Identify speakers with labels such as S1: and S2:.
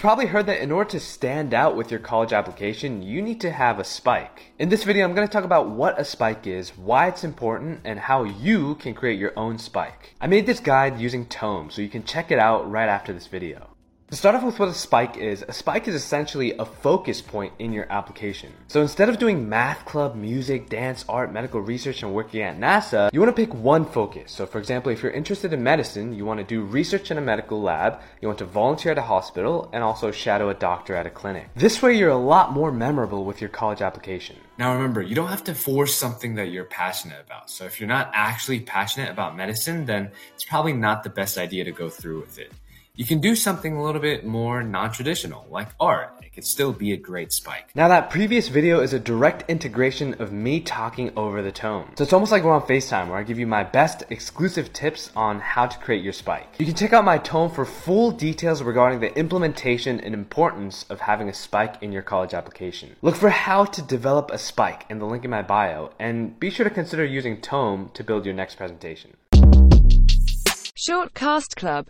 S1: Probably heard that in order to stand out with your college application, you need to have a spike. In this video, I'm going to talk about what a spike is, why it's important, and how you can create your own spike. I made this guide using Tome, so you can check it out right after this video. To start off with what a spike is, a spike is essentially a focus point in your application. So instead of doing math club, music, dance, art, medical research, and working at NASA, you want to pick one focus. So for example, if you're interested in medicine, you want to do research in a medical lab, you want to volunteer at a hospital, and also shadow a doctor at a clinic. This way you're a lot more memorable with your college application.
S2: Now remember, you don't have to force something that you're passionate about. So if you're not actually passionate about medicine, then it's probably not the best idea to go through with it you can do something a little bit more non-traditional, like art. It could still be a great spike.
S1: Now that previous video is a direct integration of me talking over the Tome. So it's almost like we're on FaceTime where I give you my best exclusive tips on how to create your spike. You can check out my Tome for full details regarding the implementation and importance of having a spike in your college application. Look for how to develop a spike in the link in my bio and be sure to consider using Tome to build your next presentation.
S3: Shortcast Club